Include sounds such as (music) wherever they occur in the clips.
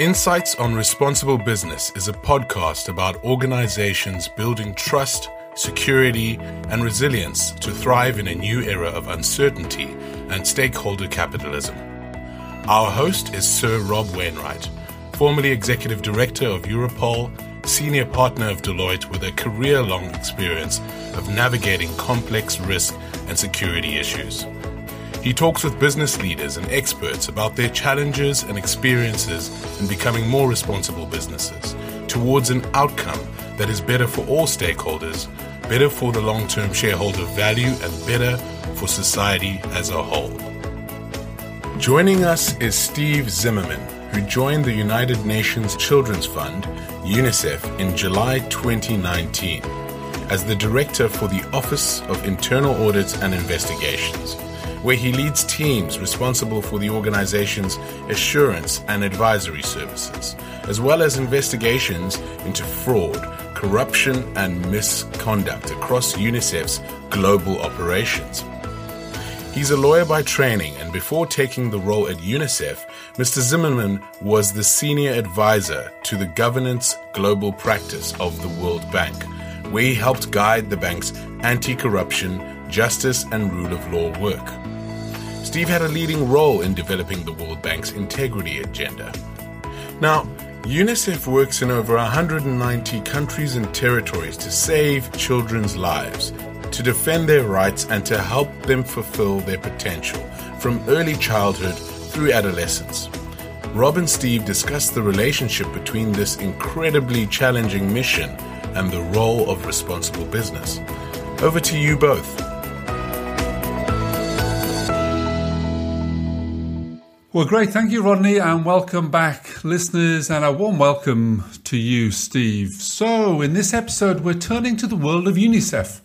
Insights on Responsible Business is a podcast about organizations building trust, security, and resilience to thrive in a new era of uncertainty and stakeholder capitalism. Our host is Sir Rob Wainwright, formerly Executive Director of Europol, Senior Partner of Deloitte with a career long experience of navigating complex risk and security issues. He talks with business leaders and experts about their challenges and experiences in becoming more responsible businesses towards an outcome that is better for all stakeholders, better for the long term shareholder value, and better for society as a whole. Joining us is Steve Zimmerman, who joined the United Nations Children's Fund, UNICEF, in July 2019 as the Director for the Office of Internal Audits and Investigations where he leads teams responsible for the organization's assurance and advisory services, as well as investigations into fraud, corruption, and misconduct across UNICEF's global operations. He's a lawyer by training, and before taking the role at UNICEF, Mr. Zimmerman was the senior advisor to the governance global practice of the World Bank, where he helped guide the bank's anti corruption, justice, and rule of law work. Steve had a leading role in developing the World Bank's integrity agenda. Now, UNICEF works in over 190 countries and territories to save children's lives, to defend their rights, and to help them fulfill their potential from early childhood through adolescence. Rob and Steve discuss the relationship between this incredibly challenging mission and the role of responsible business. Over to you both. Well, great. Thank you, Rodney, and welcome back, listeners, and a warm welcome to you, Steve. So, in this episode, we're turning to the world of UNICEF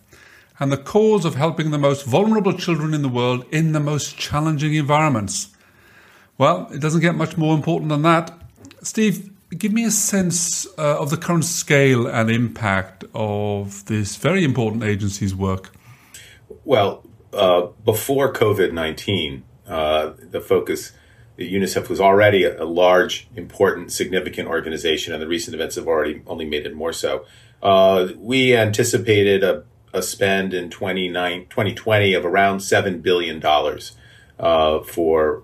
and the cause of helping the most vulnerable children in the world in the most challenging environments. Well, it doesn't get much more important than that. Steve, give me a sense uh, of the current scale and impact of this very important agency's work. Well, uh, before COVID 19, uh, the focus UNICEF was already a, a, large, important, significant organization, and the recent events have already only made it more so. Uh, we anticipated a, a spend in 2020 of around $7 billion uh, for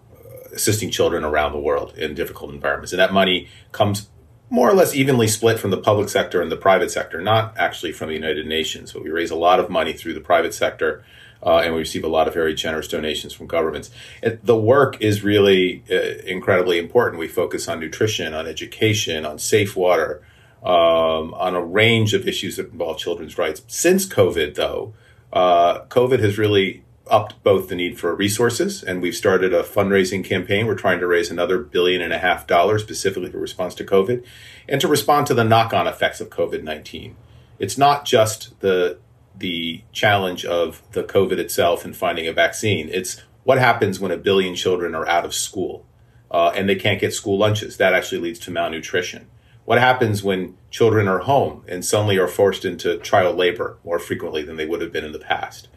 assisting children around the world in difficult environments. And that money comes more or less evenly split from the public sector and the private sector, not actually from the United Nations, but we raise a lot of money through the private sector uh, and we receive a lot of very generous donations from governments. It, the work is really uh, incredibly important. We focus on nutrition, on education, on safe water, um, on a range of issues that involve children's rights. Since COVID, though, uh, COVID has really upped both the need for resources, and we've started a fundraising campaign. We're trying to raise another billion and a half dollars specifically for response to COVID and to respond to the knock on effects of COVID 19. It's not just the the challenge of the COVID itself and finding a vaccine. It's what happens when a billion children are out of school uh, and they can't get school lunches. That actually leads to malnutrition. What happens when children are home and suddenly are forced into child labor more frequently than they would have been in the past?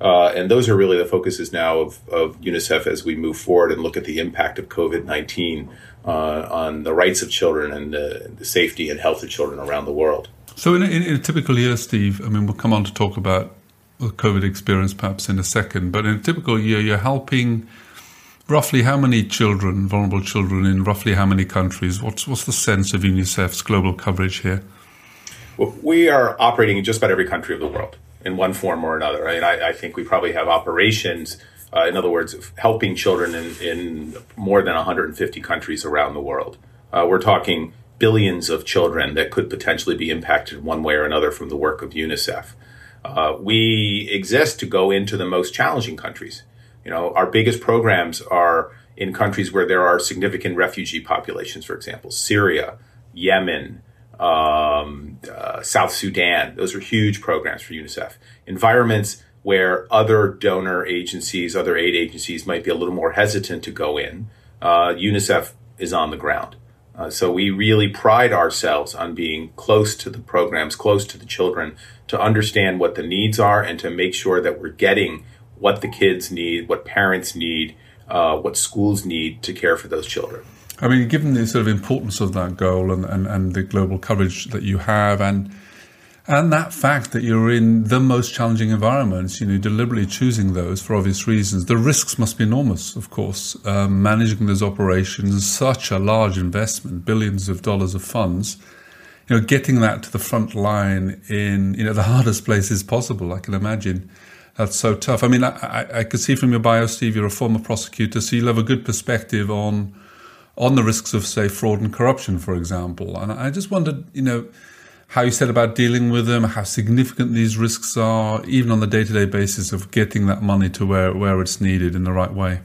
Uh, and those are really the focuses now of, of, UNICEF as we move forward and look at the impact of COVID 19 uh, on the rights of children and the safety and health of children around the world. So, in a, in a, typical year, Steve, I mean, we'll come on to talk about the COVID experience perhaps in a second, but in a typical year, you're helping roughly how many children, vulnerable children, in roughly how many countries? What's, what's the sense of UNICEF's global coverage here? Well, we are operating in just about every country of the world in one form or another. Right? I, I think we probably have operations, uh, in other words, helping children in, in more than 150 countries around the world. Uh, we're talking billions of children that could potentially be impacted one way or another from the work of UNICEF. Uh, we exist to go into the most challenging countries. You know, our biggest programs are in countries where there are significant refugee populations, for example, Syria, Yemen, um, uh, South Sudan. Those are huge programs for UNICEF. Environments where other donor agencies, other aid agencies might be a little more hesitant to go in, uh, UNICEF is on the ground. Uh, so we really pride ourselves on being close to the programs, close to the children, to understand what the needs are and to make sure that we're getting what the kids need, what parents need, uh, what schools need to care for those children. I mean, given the sort of importance of that goal and, and, and the global coverage that you have, and and that fact that you're in the most challenging environments, you know, deliberately choosing those for obvious reasons, the risks must be enormous, of course. Um, managing those operations, such a large investment, billions of dollars of funds, you know, getting that to the front line in, you know, the (laughs) hardest places possible, I can imagine. That's so tough. I mean, I, I, I could see from your bio, Steve, you're a former prosecutor, so you'll have a good perspective on on the risks of, say, fraud and corruption, for example. And I just wondered, you know, how you said about dealing with them, how significant these risks are, even on the day to day basis of getting that money to where, where it's needed in the right way.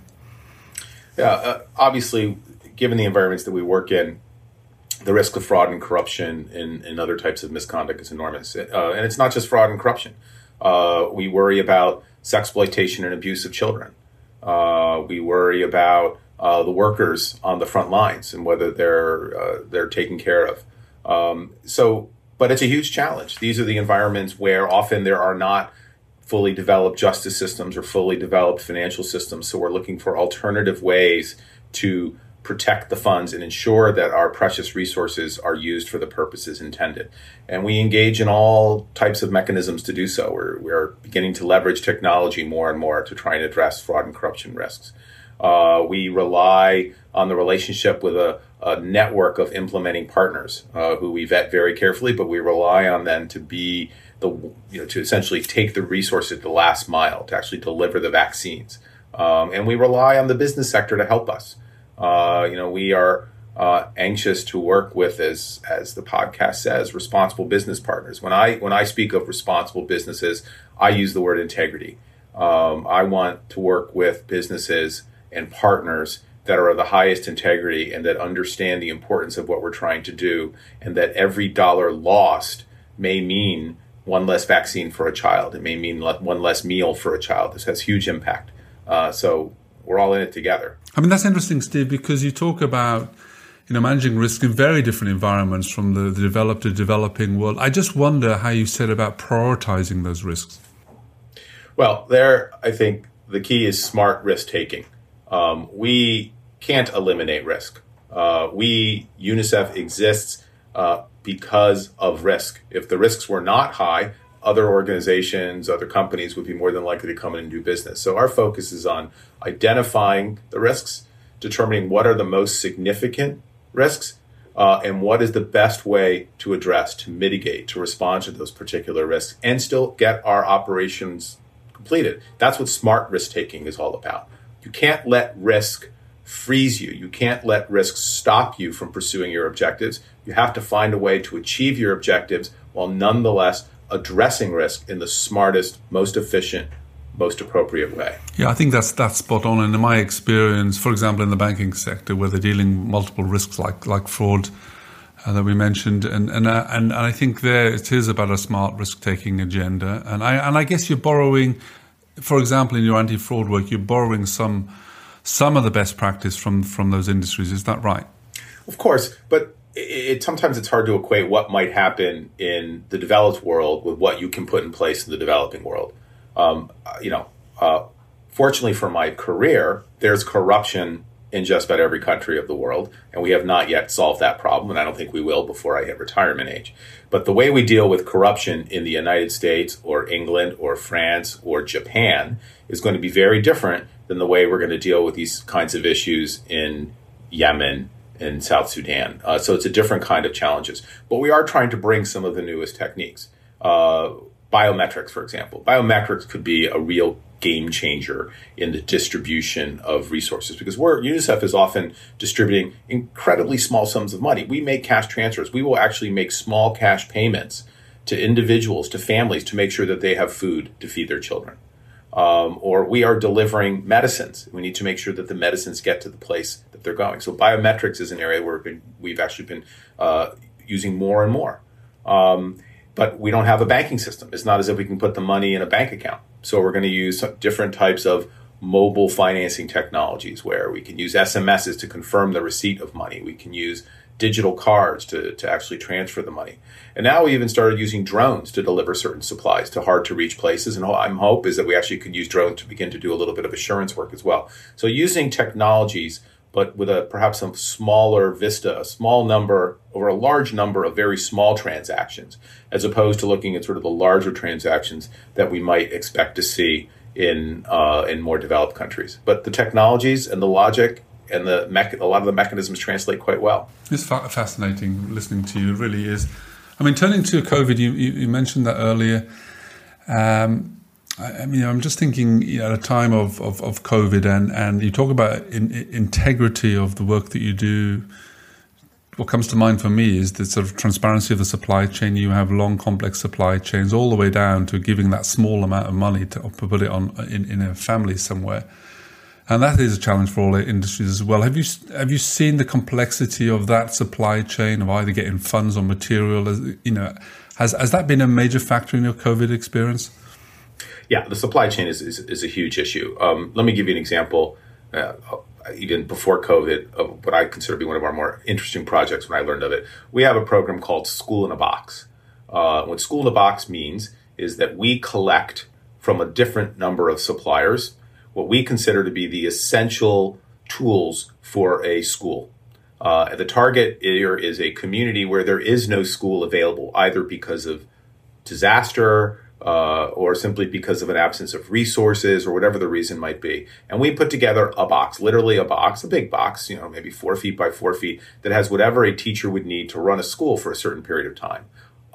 Yeah, uh, obviously, given the environments that we work in, the risk of fraud and corruption and, and other types of misconduct is enormous. Uh, and it's not just fraud and corruption. Uh, we worry about sexploitation and abuse of children. Uh, we worry about uh, the workers on the front lines and whether they're uh, they're taken care of. Um, so but it's a huge challenge. These are the environments where often there are not fully developed justice systems or fully developed financial systems. So we're looking for alternative ways to protect the funds and ensure that our precious resources are used for the purposes intended. And we engage in all types of mechanisms to do so. We're, we're beginning to leverage technology more and more to try and address fraud and corruption risks. Uh, we rely on the relationship with a, a network of implementing partners uh, who we vet very carefully, but we rely on them to be the you know to essentially take the resources the last mile to actually deliver the vaccines, um, and we rely on the business sector to help us. Uh, you know, we are uh, anxious to work with, as as the podcast says, responsible business partners. When I when I speak of responsible businesses, I use the word integrity. Um, I want to work with businesses and partners that are of the highest integrity and that understand the importance of what we're trying to do, and that every dollar lost may mean one less vaccine for a child. It may mean one less meal for a child. This has huge impact. Uh, so we're all in it together. I mean, that's interesting, Steve, because you talk about you know managing risk in very different environments from the, the developed to developing world. I just wonder how you said about prioritizing those risks. Well, there, I think the key is smart risk taking. Um, we can't eliminate risk. Uh, we, UNICEF exists uh, because of risk. If the risks were not high, other organizations, other companies would be more than likely to come in and do business. So our focus is on identifying the risks, determining what are the most significant risks, uh, and what is the best way to address, to mitigate, to respond to those particular risks, and still get our operations completed. That's what smart risk taking is all about. You can't let risk freeze you. You can't let risk stop you from pursuing your objectives. You have to find a way to achieve your objectives while nonetheless addressing risk in the smartest, most efficient, most appropriate way. Yeah, I think that's that's spot on. And in my experience, for example, in the banking sector, where they're dealing multiple risks like like fraud uh, that we mentioned, and and uh, and, and I think there it is about a smart risk taking agenda. And I and I guess you're borrowing for example, in your anti-fraud work, you're borrowing some some of the best practice from from those industries. Is that right? Of course, but it, sometimes it's hard to equate what might happen in the developed world with what you can put in place in the developing world. Um, you know, uh, fortunately for my career, there's corruption in just about every country of the world, and we have not yet solved that problem, and I don't think we will before I hit retirement age. But the way we deal with corruption in the United States or England or France or Japan is going to be very different than the way we're going to deal with these kinds of issues in Yemen and South Sudan. Uh, so it's a different kind of challenges. But we are trying to bring some of the newest techniques. Uh, biometrics, for example. Biometrics could be a real game changer in the distribution of resources because we're UNICEF is often distributing incredibly small sums of money. We make cash transfers. We will actually make small cash payments to individuals, to families, to make sure that they have food to feed their children. Um, or we are delivering medicines. We need to make sure that the medicines get to the place that they're going. So biometrics is an area where we've actually been uh, using more and more. Um, but we don't have a banking system. It's not as if we can put the money in a bank account. So we're going to use different types of mobile financing technologies where we can use SMSs to confirm the receipt of money. We can use digital cards to, to actually transfer the money. And now we even started using drones to deliver certain supplies to hard to reach places. And I'm hope is that we actually could use drones to begin to do a little bit of assurance work as well. So using technologies but with a perhaps a smaller vista, a small number over a large number of very small transactions, as opposed to looking at sort of the larger transactions that we might expect to see in uh, in more developed countries. But the technologies and the logic and the mech- a lot of the mechanisms translate quite well. It's fa- fascinating listening to you. It really is. I mean, turning to COVID, you, you, you mentioned that earlier. Um, I, mean, I'm just thinking you know, at a time of, of, of, COVID, and, and you talk about in, in, integrity of the work that you do. What comes to mind for me is the sort of transparency of the supply chain. You have long, complex supply chains, all the way down to giving that small amount of money to put it on in, in a family somewhere, and that is a challenge for all industries as well. Have you have you seen the complexity of that supply chain of either getting funds or material? You know, has has that been a major factor in your COVID experience? Yeah, the supply chain is, is, is a huge issue. Um, let me give you an example. Uh, even before COVID, of what I consider to be one of our more interesting projects when I learned of it. We have a program called School in a Box. Uh, what School in a Box means is that we collect from a different number of suppliers what we consider to be the essential tools for a school. Uh, the target here is a community where there is no school available, either because of disaster uh, or simply because of an absence of resources or whatever the reason might be. And we put together a box, literally a box, a big box, you know, maybe four feet by four feet, that has whatever a teacher would need to run a school for a certain period of time.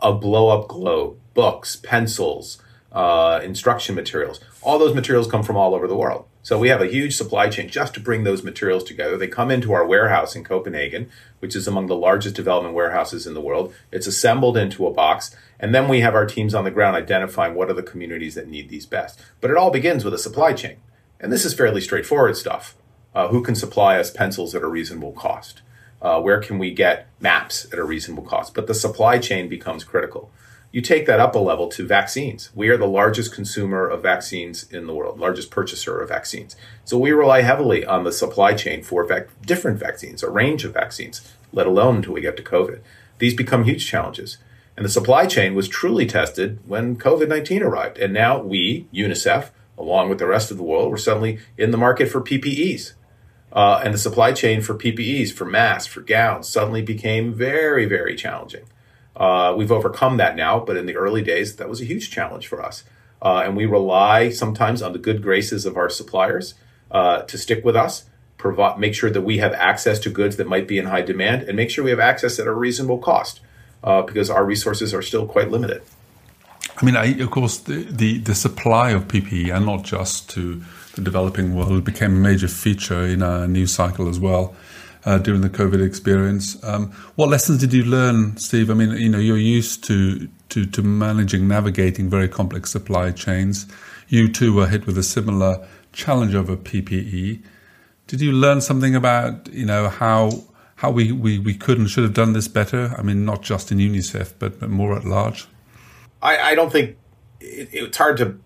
A blow up globe, books, pencils, uh, instruction materials. All those materials come from all over the world. So we have a huge supply chain just to bring those materials together. They come into our warehouse in Copenhagen, which is among the largest development warehouses in the world. It's assembled into a box, and then we have our teams on the ground identifying what are the communities that need these best. But it all begins with a supply chain. And this is fairly straightforward stuff. Uh, who can supply us pencils at a reasonable cost? Uh, where can we get maps at a reasonable cost? But the supply chain becomes critical. You take that up a level to vaccines. We are the largest consumer of vaccines in the world, largest purchaser of vaccines. So we rely heavily on the supply chain for vac- different vaccines, a range of vaccines, let alone until we get to COVID. These become huge challenges. And the supply chain was truly tested when COVID 19 arrived. And now we, UNICEF, along with the rest of the world, were suddenly in the market for PPEs. Uh, and the supply chain for PPEs, for masks, for gowns, suddenly became very, very challenging. Uh, we've overcome that now, but in the early days, that was a huge challenge for us. Uh, and we rely sometimes on the good graces of our suppliers uh, to stick with us, provide, make sure that we have access to goods that might be in high demand, and make sure we have access at a reasonable cost uh, because our resources are still quite limited. I mean, I, of course, the, the, the, supply of PPE, and not just to the developing world, became a major feature in our news cycle as well uh, during the COVID experience. Um, what lessons did you learn, Steve? I mean, you know, you're used to, to, to managing, navigating very complex supply chains. You too were hit with a similar challenge over PPE. Did you learn something about, you know, how how we, we, we could and should have done this better? I mean, not just in UNICEF, but, but more at large. I, I don't think it, it's hard to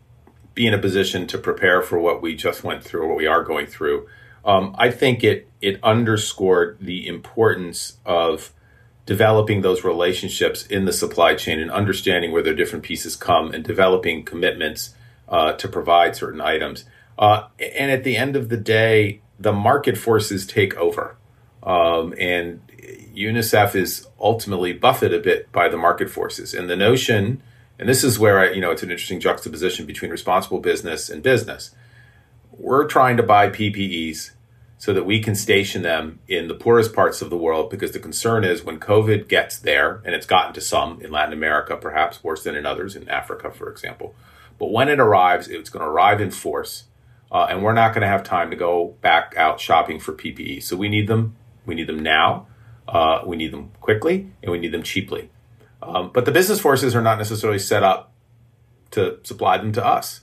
be in a position to prepare for what we just went through or what we are going through. Um, I think it it underscored the importance of developing those relationships in the supply chain and understanding where their different pieces come and developing commitments uh, to provide certain items. Uh, and at the end of the day, the market forces take over. Um, and UNICEF is ultimately buffeted a bit by the market forces. And the notion, and this is where I, you know, it's an interesting juxtaposition between responsible business and business we're trying to buy PPEs so that we can station them in the poorest parts of the world because the concern is when COVID gets there, and it's gotten to some in Latin America, perhaps worse than in others, in Africa, for example. But when it arrives, it's going to arrive in force, uh, and we're not going to have time to go back out shopping for PPE. So we need them. We need them now. Uh, we need them quickly, and we need them cheaply. Um, but the business forces are not necessarily set up to supply them to us.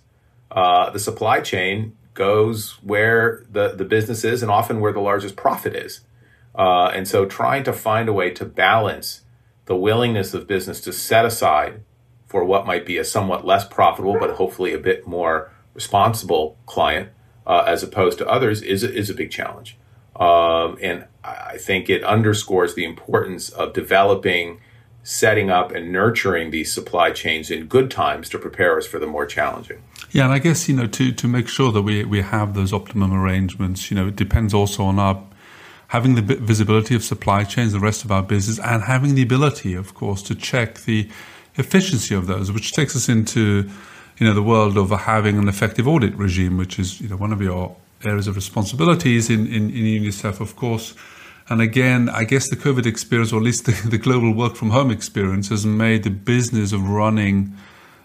Uh, the supply chain goes where the, the business is and often where the largest profit is. Uh, and so trying to find a way to balance the willingness of business to set aside for what might be a somewhat less profitable, but hopefully a bit more responsible client uh, as opposed to others is, is a big challenge. Um, and I think it underscores the importance of developing, setting up, and nurturing these supply chains in good times to prepare us for the more challenging. Yeah, and I guess you know to to make sure that we we have those optimum arrangements, you know, it depends also on our having the visibility of supply chains, the rest of our business, and having the ability, of course, to check the efficiency of those, which takes us into you know the world of having an effective audit regime, which is you know one of your areas of responsibilities in, in, in UNICEF, of course. And again, I guess the COVID experience, or at least the, (laughs) the global work from home experience, has made the business of running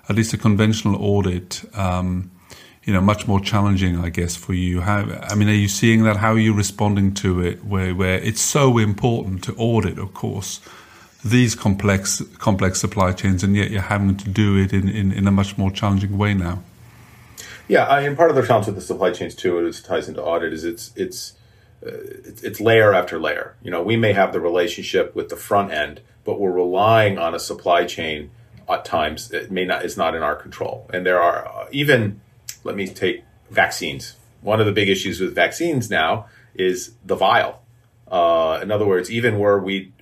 at least a conventional audit, um, you know, much more challenging, I guess, for you. How, I mean, are you seeing that? How are you responding to it? Where, where it's so important to audit, of course, these complex, complex supply chains, and yet you're having to do it in, in, in a much more challenging way now. Yeah, I mean, part of the challenge with the supply chains too, it ties into audit, is it's it's it's layer after layer. You know, we may have the relationship with the front end, but we're relying on a supply chain at times that may not is not in our control. And there are uh, even, let me take vaccines. One of the big issues with vaccines now is the vial. Uh, in other words, even where we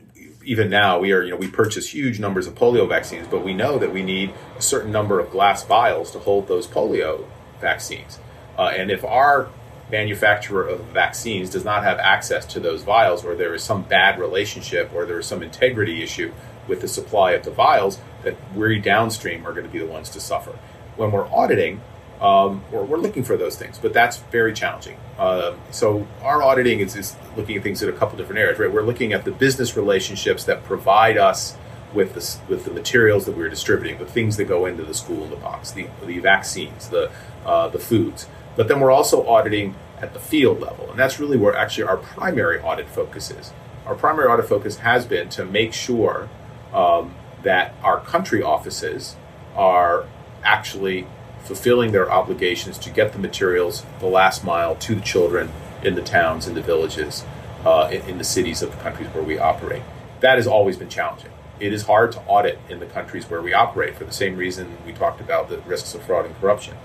even now we are you know we purchase huge numbers of polio vaccines, but we know that we need a certain number of glass vials to hold those polio vaccines. Uh, and if our manufacturer of vaccines does not have access to those vials, or there is some bad relationship, or there is some integrity issue with the supply of the vials, that we downstream are going to be the ones to suffer. When we're auditing, um, we're, we're, looking for those things, but that's very challenging. Uh, so our auditing is, is, looking at things in a couple different areas. Right, we're looking at the business relationships that provide us with the with the materials that we're distributing, the things that go into the school in the box, the the vaccines, the uh, the foods. But then we're also auditing at the field level, and that's really where actually our primary audit focus is. Our primary audit focus has been to make sure um, that our country offices are actually fulfilling their obligations to get the materials the last mile to the children in the towns, in the villages, uh, in, in the cities of the countries where we operate. That has always been challenging. It is hard to audit in the countries where we operate for the same reason we talked about the risks of fraud and corruption.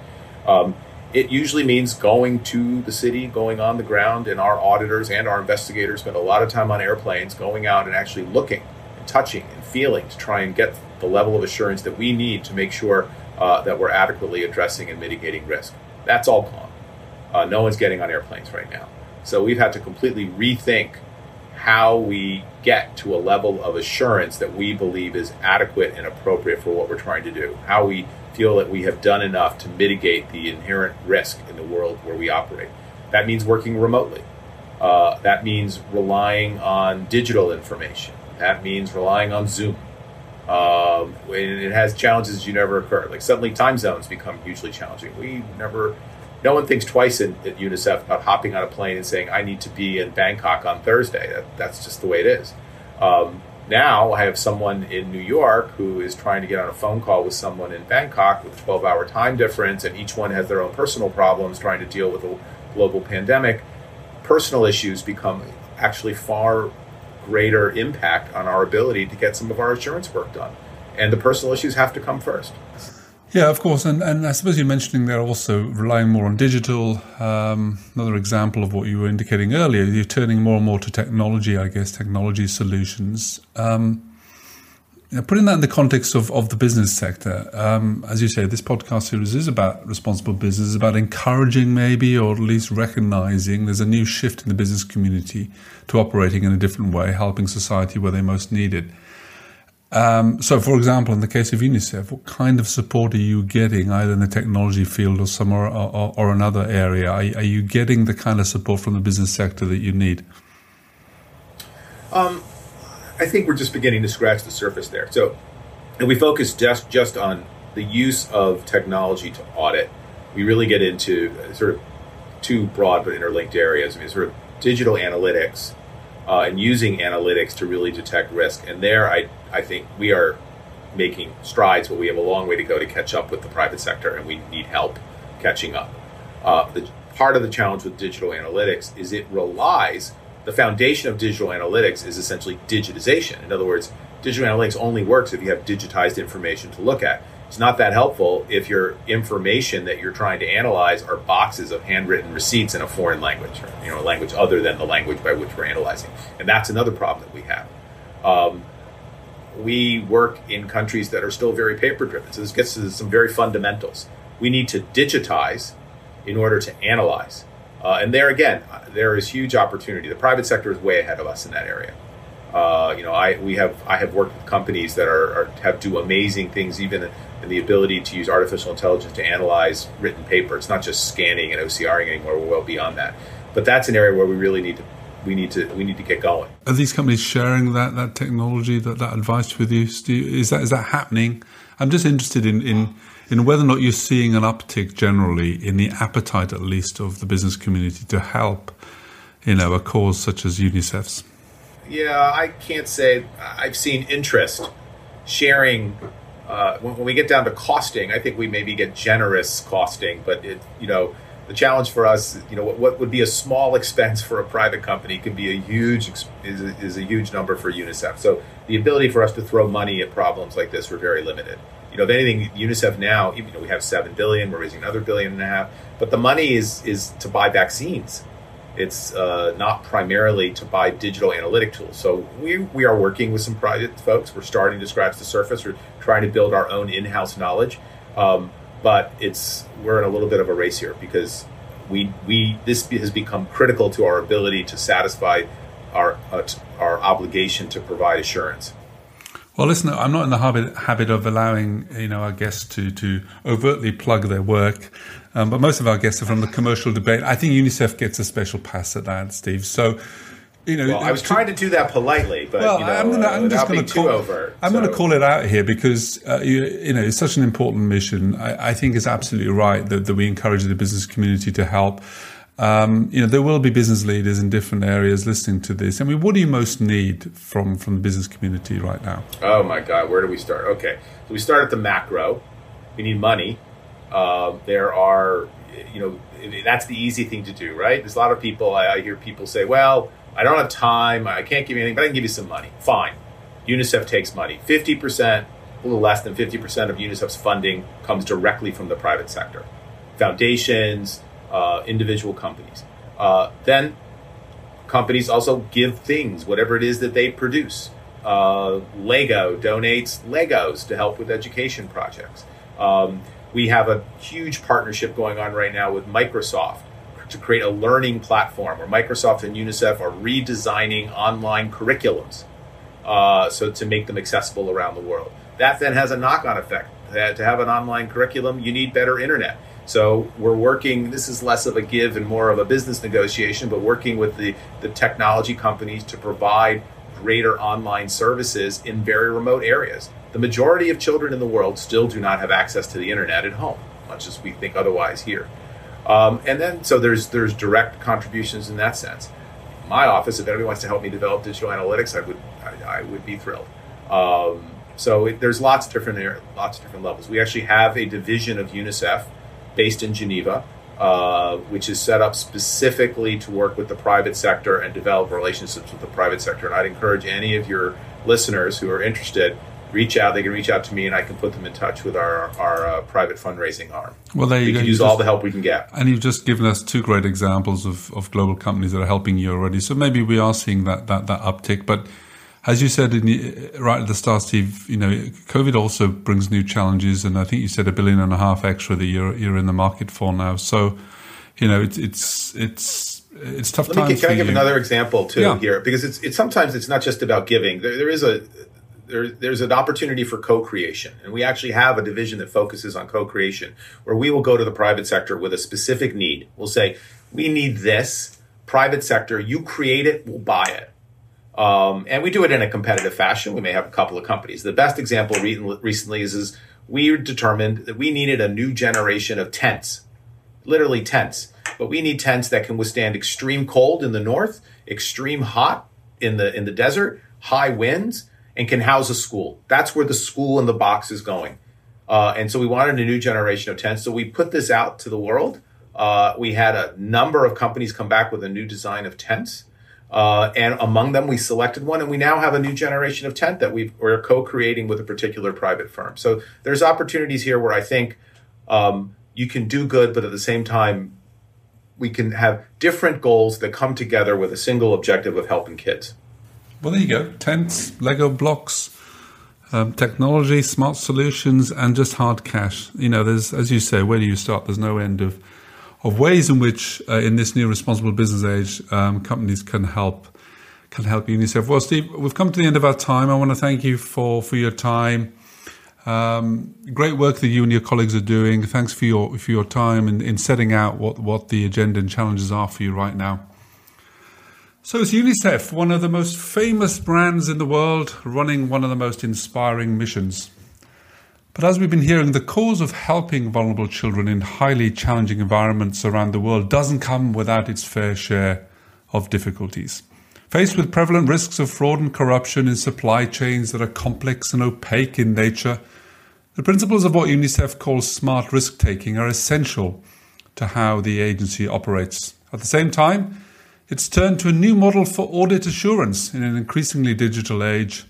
Um, it usually means going to the city, going on the ground, and our auditors and our investigators spend a lot of time on airplanes going out and actually looking and touching and feeling to try and get the level of assurance that we need to make sure uh, that we're adequately addressing and mitigating risk. That's all gone. Uh, no one's getting on airplanes right now. So we've had to completely rethink how we get to a level of assurance that we believe is adequate and appropriate for what we're trying to do. How we feel that we have done enough to mitigate the inherent risk in the world where we operate. That means working remotely. Uh, that means relying on digital information. That means relying on Zoom. Um, it has challenges you never occur. Like suddenly time zones become hugely challenging. We never, no one thinks twice in, at UNICEF about hopping on a plane and saying, I need to be in Bangkok on Thursday. That, that's just the way it is. Um, now I have someone in New York who is trying to get on a phone call with someone in Bangkok with a 12 hour time difference, and each one has their own personal problems trying to deal with a global pandemic. Personal issues become actually far greater impact on our ability to get some of our assurance work done. And the personal issues have to come first. Yeah, of course, and and I suppose you're mentioning they're also relying more on digital. Um, another example of what you were indicating earlier, you're turning more and more to technology. I guess technology solutions. Um, putting that in the context of, of the business sector, um, as you say, this podcast series is about responsible business, about encouraging maybe, or at least recognizing there's a new shift in the business community to operating in a different way, helping society where they most need it. Um, so, for example, in the case of UNICEF, what kind of support are you getting, either in the technology field or somewhere or, or, or another area? Are, are, you getting the kind of support from the business sector that you need? Um, I think we're just beginning to scratch the surface there. So, and we focus just just on the use of technology to audit. We really get into sort of two broad but interlinked areas. I mean, sort of digital analytics uh, and using analytics to really detect risk. And there, I, I think we are making strides, but we have a long way to go to catch up with the private sector, and we need help catching up. Uh, the part of the challenge with digital analytics is it relies. The foundation of digital analytics is essentially digitization. In other words, digital analytics only works if you have digitized information to look at. It's not that helpful if your information that you're trying to analyze are boxes of handwritten receipts in a foreign language, or, you know, a language other than the language by which we're analyzing. And that's another problem that we have. Um, we work in countries that are still very paper driven. So this gets to some very fundamentals. We need to digitize in order to analyze. Uh, Uh, and there again, there is huge opportunity. The private sector is way ahead of us in that area. Uh, you know, I we have I have worked with companies that are, are, have do amazing things, even in the ability to use artificial intelligence to analyze written paper. It's not just scanning and OCRing anymore. We're well beyond that. But that's an area where we really need to we need to we need to get going. Are these companies sharing that that technology that that advice with you? Steve? Is that is that happening? I'm just interested in in in whether or not you're seeing an uptick generally in the appetite, at least, of the business community to help, you know, a cause such as UNICEF's. Yeah, I can't say I've seen interest sharing. Uh, when, when, we get down to costing, I think we maybe get generous costing, but it, you know, the challenge for us, you know, what, what would be a small expense for a private company could be a huge is a, is a huge number for UNICEF. So the ability for us to throw money at problems like this were very limited. You know, if anything, UNICEF now, even we have seven billion, we're raising another billion and a half, but the money is is to buy vaccines. It's uh, not primarily to buy digital analytic tools. So we, we are working with some private folks. We're starting to scratch the surface. We're trying to build our own in-house knowledge. Um, but it's we're in a little bit of a race here because we we this has become critical to our ability to satisfy our uh, our obligation to provide assurance. Well, listen, I'm not in the habit habit of allowing you know our guests to to overtly plug their work, um, but most of our guests are from the commercial debate. I think UNICEF gets a special pass at that, Steve. So. You know, well, I was trying to do that politely, but well, you know, I'm, gonna, I'm uh, just going to call, overt, I'm so. going to call it out here because uh, you, you, know it's such an important mission. I, I think it's absolutely right that, that we encourage the business community to help. Um, you know, there will be business leaders in different areas listening to this. I mean, what do you most need from from the business community right now? Oh my God, where do we start? Okay, so we start at the macro. We need money. Uh, there are, you know, that's the easy thing to do, right? There's a lot of people. I, I hear people say, "Well, I don't have time. I can't give you anything, but I can give you some money." Fine. UNICEF takes money. Fifty percent, a little less than fifty percent of UNICEF's funding comes directly from the private sector, foundations uh, individual companies. Uh, then companies also give things, whatever it is that they produce. Uh, Lego donates Legos to help with education projects. Um, we have a huge partnership going on right now with Microsoft to create a learning platform where Microsoft and UNICEF are redesigning online curriculums uh, so to make them accessible around the world. That then has a knock-on effect. to have an online curriculum, you need better internet. So we're working, this is less of a give and more of a business negotiation, but working with the, the technology companies to provide greater online services in very remote areas. The majority of children in the world still do not have access to the internet at home, much as we think otherwise here. Um, and then, so there's there's direct contributions in that sense. My office, if anybody wants to help me develop digital analytics, I would I, I would be thrilled. Um, so it, there's lots of different lots of different levels. We actually have a division of UNICEF based in Geneva, uh, which is set up specifically to work with the private sector and develop relationships with the private sector. And I'd encourage any of your listeners who are interested reach out. They can reach out to me, and I can put them in touch with our our uh, private fundraising arm. Well, there you we go. Can use all the help we can get. And you've just given us two great examples of, of global companies that are helping you already. So maybe we are seeing that that that uptick, but as you said the, right at the start, Steve, you know, COVID also brings new challenges, and I think you said a billion and a half extra that you're you're in the market for now. So, you know, it's it's it's it's tough Let times. Me, can I give you. another example too yeah. here? Because it's it's sometimes it's not just about giving. There, there is a there, there's an opportunity for co-creation and we actually have a division that focuses on co-creation where we will go to the private sector with a specific need we'll say we need this private sector you create it we'll buy it um, and we do it in a competitive fashion. We may have a couple of companies. The best example re- recently is, is we determined that we needed a new generation of tents, literally tents. But we need tents that can withstand extreme cold in the north, extreme hot in the in the desert, high winds, and can house a school. That's where the school in the box is going. Uh, and so we wanted a new generation of tents. So we put this out to the world. Uh, we had a number of companies come back with a new design of tents. Uh, and among them, we selected one, and we now have a new generation of tent that we are co-creating with a particular private firm. So there's opportunities here where I think um, you can do good, but at the same time, we can have different goals that come together with a single objective of helping kids. Well, there you go: tents, Lego blocks. Um, technology, smart solutions, and just hard cash. You know, there's, as you say, where do you start? There's no end of of ways in which, uh, in this new responsible business age, um, companies can help can help UNICEF. Well, Steve, we've come to the end of our time. I want to thank you for for your time. Um, great work that you and your colleagues are doing. Thanks for your for your time in, in setting out what, what the agenda and challenges are for you right now. So it's UNICEF, one of the most famous brands in the world, running one of the most inspiring missions. But as we've been hearing, the cause of helping vulnerable children in highly challenging environments around the world doesn't come without its fair share of difficulties. Faced with prevalent risks of fraud and corruption in supply chains that are complex and opaque in nature, the principles of what UNICEF calls smart risk taking are essential to how the agency operates. At the same time, it's turned to a new model for audit assurance in an increasingly digital age,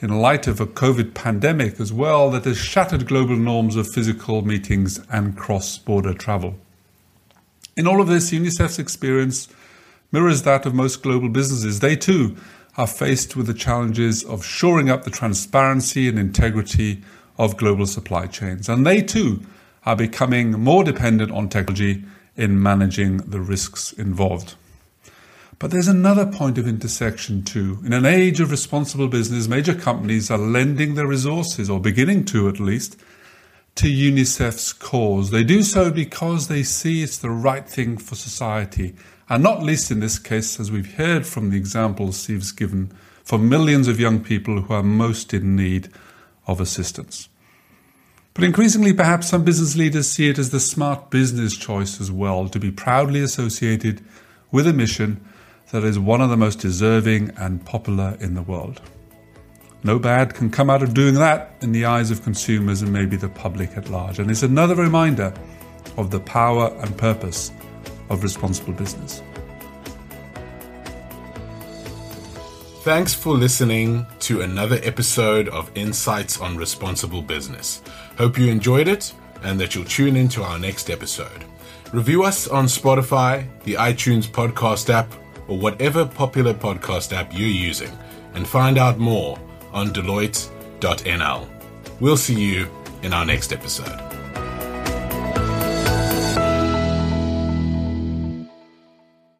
in light of a COVID pandemic as well that has shattered global norms of physical meetings and cross border travel. In all of this, UNICEF's experience mirrors that of most global businesses. They too are faced with the challenges of shoring up the transparency and integrity of global supply chains. And they too are becoming more dependent on technology in managing the risks involved. But there's another point of intersection too. In an age of responsible business, major companies are lending their resources, or beginning to at least, to UNICEF's cause. They do so because they see it's the right thing for society, and not least in this case, as we've heard from the examples Steve's given, for millions of young people who are most in need of assistance. But increasingly, perhaps some business leaders see it as the smart business choice as well to be proudly associated with a mission that is one of the most deserving and popular in the world. No bad can come out of doing that in the eyes of consumers and maybe the public at large. And it's another reminder of the power and purpose of responsible business. Thanks for listening to another episode of Insights on Responsible Business. Hope you enjoyed it and that you'll tune in to our next episode. Review us on Spotify, the iTunes podcast app, or whatever popular podcast app you're using, and find out more on Deloitte.nl. We'll see you in our next episode.